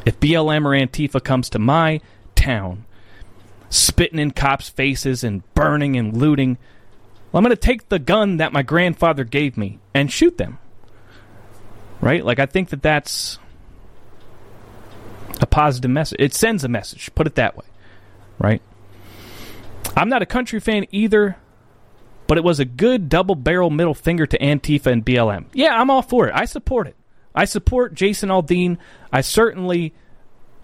If BLM or Antifa comes to my town, spitting in cops' faces and burning and looting, well, I'm going to take the gun that my grandfather gave me and shoot them. Right? Like, I think that that's a positive message. It sends a message, put it that way. Right? I'm not a country fan either, but it was a good double barrel middle finger to Antifa and BLM. Yeah, I'm all for it. I support it. I support Jason Aldean. I certainly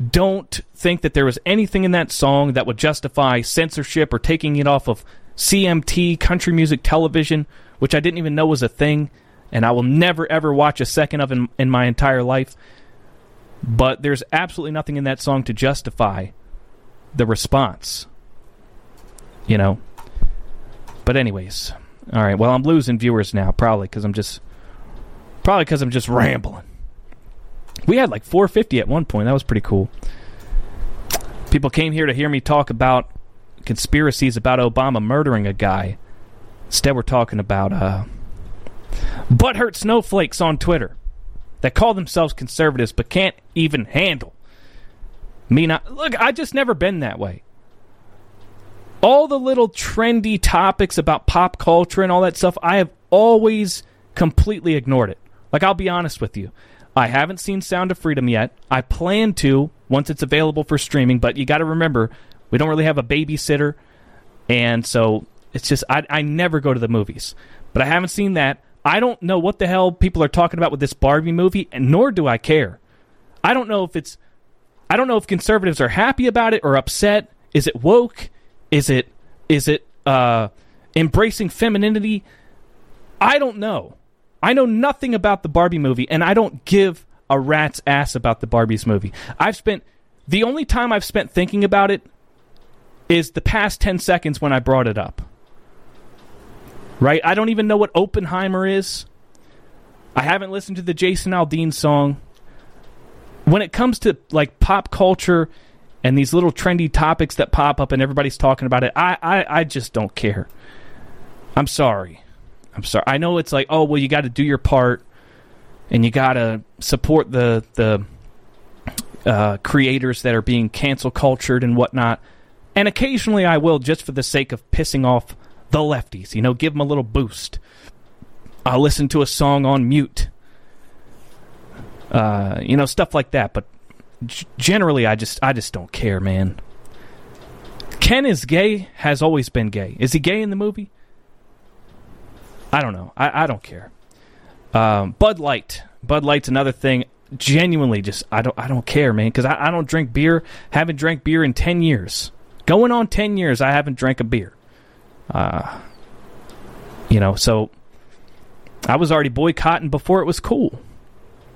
don't think that there was anything in that song that would justify censorship or taking it off of CMT, country music television, which I didn't even know was a thing, and I will never ever watch a second of in, in my entire life. But there's absolutely nothing in that song to justify the response. You know? But, anyways. All right, well, I'm losing viewers now, probably because I'm just. Probably because I'm just rambling. We had like 450 at one point. That was pretty cool. People came here to hear me talk about conspiracies about Obama murdering a guy. Instead, we're talking about uh, butthurt snowflakes on Twitter that call themselves conservatives but can't even handle me not. Look, I just never been that way. All the little trendy topics about pop culture and all that stuff, I have always completely ignored it. Like, I'll be honest with you. I haven't seen Sound of Freedom yet. I plan to once it's available for streaming, but you got to remember, we don't really have a babysitter. And so it's just, I, I never go to the movies. But I haven't seen that. I don't know what the hell people are talking about with this Barbie movie, and nor do I care. I don't know if it's, I don't know if conservatives are happy about it or upset. Is it woke? Is it, is it, uh, embracing femininity? I don't know. I know nothing about the Barbie movie, and I don't give a rat's ass about the Barbie's movie. I've spent the only time I've spent thinking about it is the past 10 seconds when I brought it up. Right? I don't even know what Oppenheimer is. I haven't listened to the Jason Aldean song. When it comes to like pop culture and these little trendy topics that pop up and everybody's talking about it, I, I, I just don't care. I'm sorry. I'm sorry. I know it's like, oh well, you got to do your part, and you got to support the the uh, creators that are being cancel cultured and whatnot. And occasionally, I will just for the sake of pissing off the lefties. You know, give them a little boost. I'll listen to a song on mute. Uh, you know, stuff like that. But generally, I just I just don't care, man. Ken is gay. Has always been gay. Is he gay in the movie? I don't know. I, I don't care. Um, Bud Light. Bud Light's another thing. Genuinely, just I don't I don't care, man, because I, I don't drink beer. Haven't drank beer in ten years. Going on ten years, I haven't drank a beer. Uh, you know, so I was already boycotting before it was cool.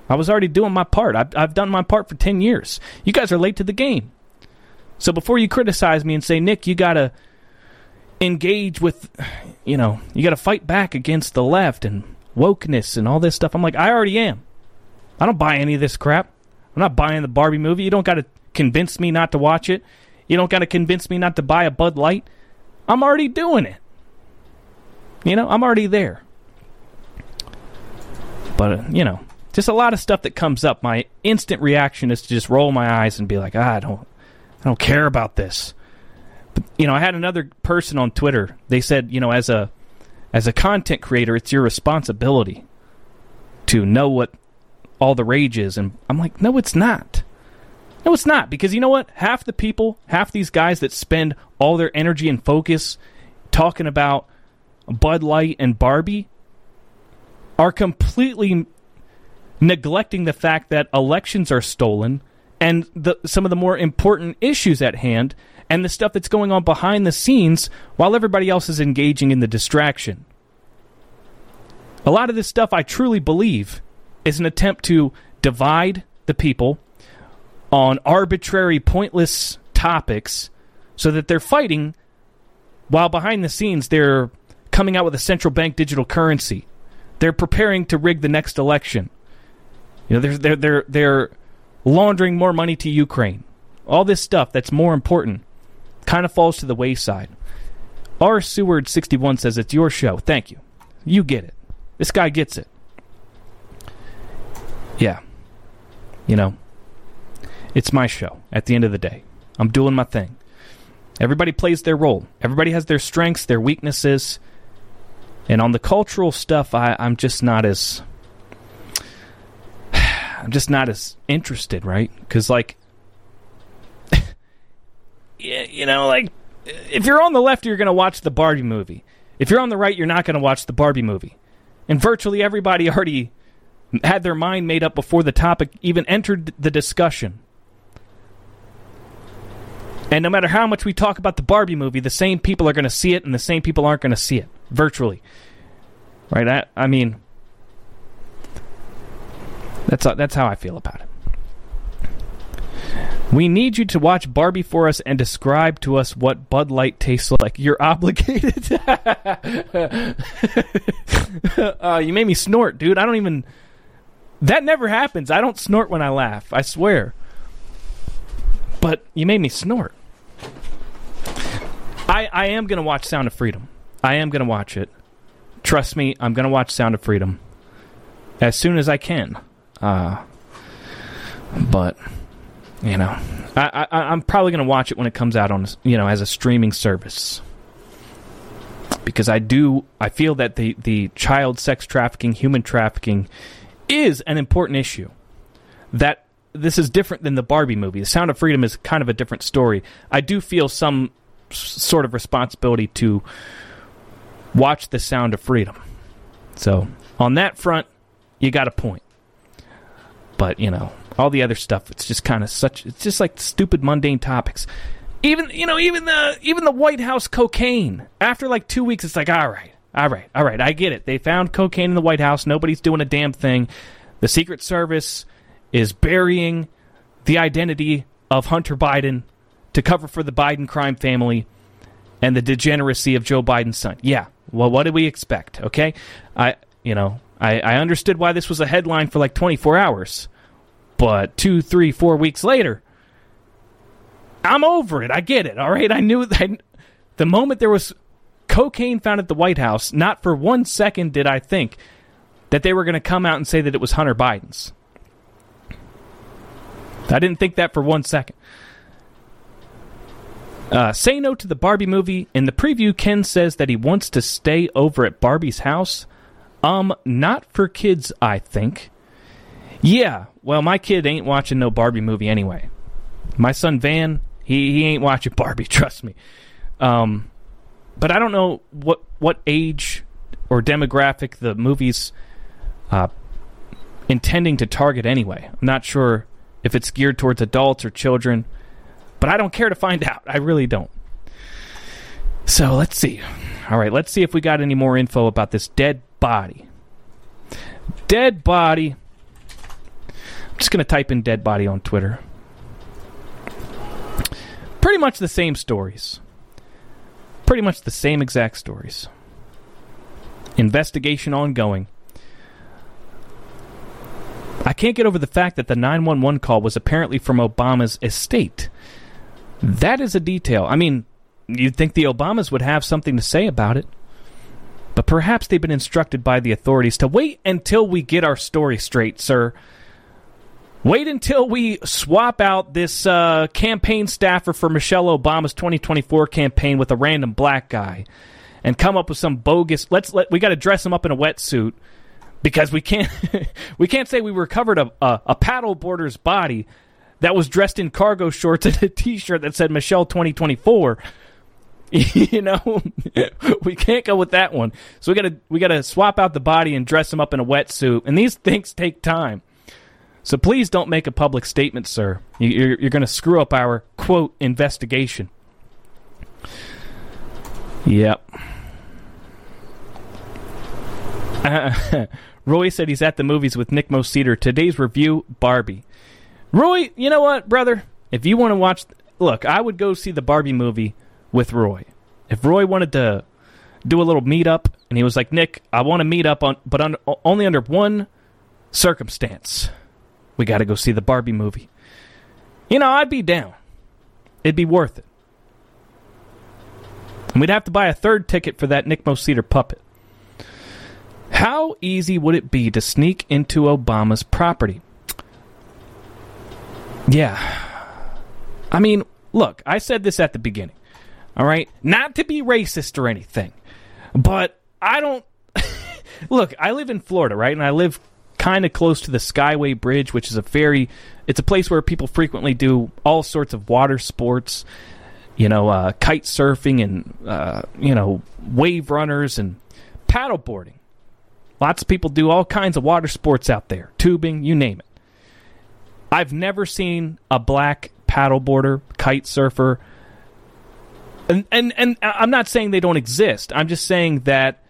I was already doing my part. I've, I've done my part for 10 years. You guys are late to the game. So before you criticize me and say, Nick, you got to engage with, you know, you got to fight back against the left and wokeness and all this stuff. I'm like, I already am. I don't buy any of this crap. I'm not buying the Barbie movie. You don't got to convince me not to watch it. You don't got to convince me not to buy a Bud Light. I'm already doing it. You know, I'm already there. But, uh, you know, just a lot of stuff that comes up. My instant reaction is to just roll my eyes and be like, ah, I don't I don't care about this you know, I had another person on Twitter. They said, you know, as a as a content creator, it's your responsibility to know what all the rage is. And I'm like, no, it's not. No, it's not. Because you know what? Half the people, half these guys that spend all their energy and focus talking about Bud Light and Barbie are completely neglecting the fact that elections are stolen and the, some of the more important issues at hand and the stuff that's going on behind the scenes while everybody else is engaging in the distraction. A lot of this stuff, I truly believe, is an attempt to divide the people on arbitrary, pointless topics so that they're fighting while behind the scenes they're coming out with a central bank digital currency. They're preparing to rig the next election. You know, they're, they're, they're, they're laundering more money to Ukraine. All this stuff that's more important kind of falls to the wayside. R. Seward61 says, It's your show. Thank you. You get it. This guy gets it. Yeah. You know, it's my show at the end of the day. I'm doing my thing. Everybody plays their role, everybody has their strengths, their weaknesses. And on the cultural stuff, I, I'm just not as. I'm just not as interested, right? Because, like, you know, like if you're on the left, you're going to watch the Barbie movie. If you're on the right, you're not going to watch the Barbie movie. And virtually everybody already had their mind made up before the topic even entered the discussion. And no matter how much we talk about the Barbie movie, the same people are going to see it and the same people aren't going to see it virtually. Right? I, I mean, that's, that's how I feel about it. We need you to watch Barbie for us and describe to us what Bud Light tastes like. You're obligated. uh, you made me snort, dude. I don't even. That never happens. I don't snort when I laugh. I swear. But you made me snort. I I am gonna watch Sound of Freedom. I am gonna watch it. Trust me, I'm gonna watch Sound of Freedom as soon as I can. Uh, but you know, I, I I'm probably gonna watch it when it comes out on you know as a streaming service because I do I feel that the the child sex trafficking, human trafficking is an important issue. That this is different than the Barbie movie. The Sound of Freedom is kind of a different story. I do feel some sort of responsibility to watch The Sound of Freedom. So, on that front, you got a point. But, you know, all the other stuff, it's just kind of such it's just like stupid mundane topics. Even, you know, even the even the White House cocaine. After like 2 weeks it's like, "All right. All right. All right. I get it. They found cocaine in the White House. Nobody's doing a damn thing. The Secret Service is burying the identity of Hunter Biden to cover for the Biden crime family and the degeneracy of Joe Biden's son. Yeah. Well, what did we expect? Okay. I, you know, I, I understood why this was a headline for like 24 hours, but two, three, four weeks later, I'm over it. I get it. All right. I knew that the moment there was cocaine found at the White House, not for one second did I think that they were going to come out and say that it was Hunter Biden's. I didn't think that for one second. Uh, say no to the Barbie movie. In the preview, Ken says that he wants to stay over at Barbie's house. Um, not for kids, I think. Yeah, well, my kid ain't watching no Barbie movie anyway. My son Van, he, he ain't watching Barbie, trust me. Um, but I don't know what what age or demographic the movie's uh, intending to target anyway. I'm not sure if it's geared towards adults or children. But I don't care to find out. I really don't. So let's see. All right, let's see if we got any more info about this dead body. Dead body. Just going to type in dead body on Twitter. Pretty much the same stories. Pretty much the same exact stories. Investigation ongoing. I can't get over the fact that the 911 call was apparently from Obama's estate. That is a detail. I mean, you'd think the Obamas would have something to say about it. But perhaps they've been instructed by the authorities to wait until we get our story straight, sir. Wait until we swap out this uh, campaign staffer for Michelle Obama's 2024 campaign with a random black guy and come up with some bogus. Let's let we got to dress him up in a wetsuit because we can't we can't say we recovered a, a, a paddle boarder's body that was dressed in cargo shorts and a t-shirt that said Michelle 2024 you know we can't go with that one. So we gotta we gotta swap out the body and dress him up in a wetsuit. And these things take time so please don't make a public statement sir you're, you're gonna screw up our quote investigation yep uh, Roy said he's at the movies with Nick Moseder. Today's review, Barbie. Roy, you know what, brother? If you want to watch, look, I would go see the Barbie movie with Roy. If Roy wanted to do a little meetup and he was like, Nick, I want to meet up on, but on, only under one circumstance. We got to go see the Barbie movie. You know, I'd be down. It'd be worth it. And we'd have to buy a third ticket for that Nick Moseder puppet. How easy would it be to sneak into Obama's property? Yeah. I mean, look, I said this at the beginning. All right? Not to be racist or anything, but I don't. look, I live in Florida, right? And I live kind of close to the Skyway Bridge, which is a very. It's a place where people frequently do all sorts of water sports. you know, uh, kite surfing and, uh, you know, wave runners and paddleboarding. Lots of people do all kinds of water sports out there, tubing, you name it. I've never seen a black paddleboarder, kite surfer, and, and and I'm not saying they don't exist. I'm just saying that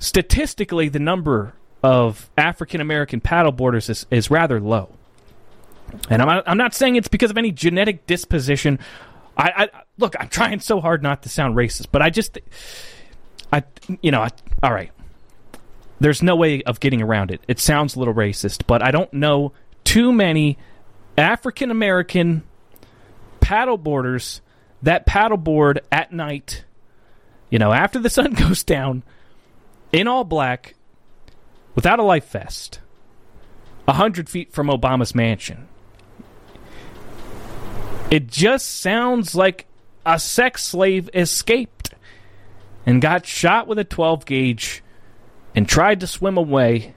statistically, the number of African American paddleboarders is, is rather low. And I'm I'm not saying it's because of any genetic disposition. I, I look, I'm trying so hard not to sound racist, but I just, I, you know, I, all right. There's no way of getting around it. It sounds a little racist, but I don't know too many African American paddleboarders that paddleboard at night, you know, after the sun goes down, in all black, without a life vest, a hundred feet from Obama's mansion. It just sounds like a sex slave escaped and got shot with a 12 gauge and tried to swim away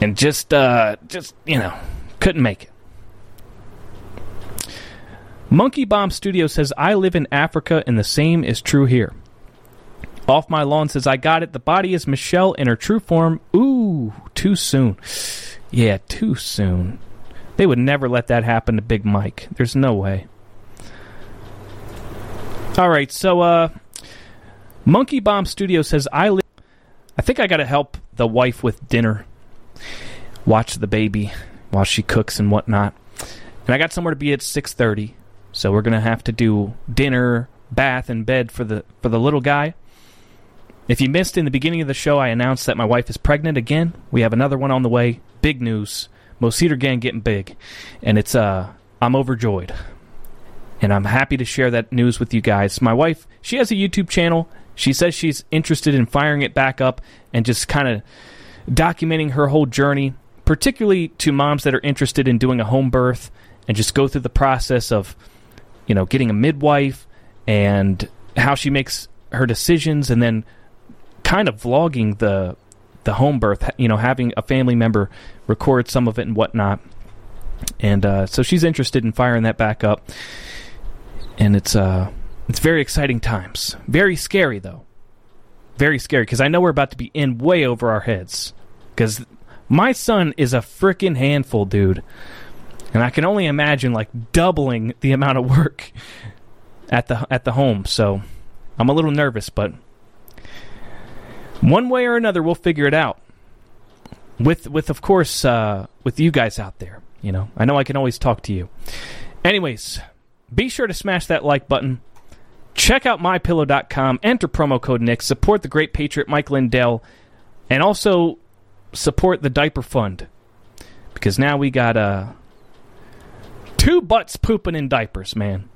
and just uh just you know couldn't make it monkey bomb studio says i live in africa and the same is true here off my lawn says i got it. The body is michelle in her true form. Ooh too soon. Yeah too soon. They would never let that happen to big mike. There's no way. All right so uh monkey bomb studio says i live I think I got to help the wife with dinner, watch the baby while she cooks and whatnot. And I got somewhere to be at 6:30, so we're gonna have to do dinner, bath, and bed for the for the little guy. If you missed in the beginning of the show, I announced that my wife is pregnant again. We have another one on the way. Big news. Mo Cedar Gang getting big, and it's uh I'm overjoyed, and I'm happy to share that news with you guys. My wife, she has a YouTube channel. She says she's interested in firing it back up and just kind of documenting her whole journey, particularly to moms that are interested in doing a home birth and just go through the process of, you know, getting a midwife and how she makes her decisions and then kind of vlogging the the home birth, you know, having a family member record some of it and whatnot. And uh, so she's interested in firing that back up. And it's uh it's very exciting times. Very scary, though. Very scary, because I know we're about to be in way over our heads. Because my son is a freaking handful, dude. And I can only imagine, like, doubling the amount of work at the at the home. So I'm a little nervous, but one way or another, we'll figure it out. With with of course uh, with you guys out there. You know, I know I can always talk to you. Anyways, be sure to smash that like button. Check out mypillow.com, enter promo code Nick, support the great patriot Mike Lindell, and also support the diaper fund. Because now we got uh two butts pooping in diapers, man.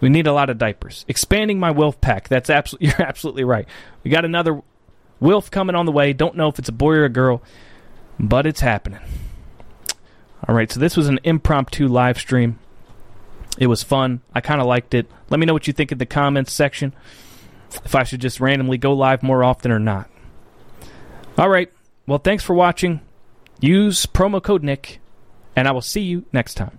We need a lot of diapers. Expanding my wealth pack. That's absolutely you're absolutely right. We got another Wilf coming on the way. Don't know if it's a boy or a girl, but it's happening. All right, so this was an impromptu live stream. It was fun. I kind of liked it. Let me know what you think in the comments section. If I should just randomly go live more often or not. All right. Well, thanks for watching. Use promo code Nick, and I will see you next time.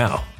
now.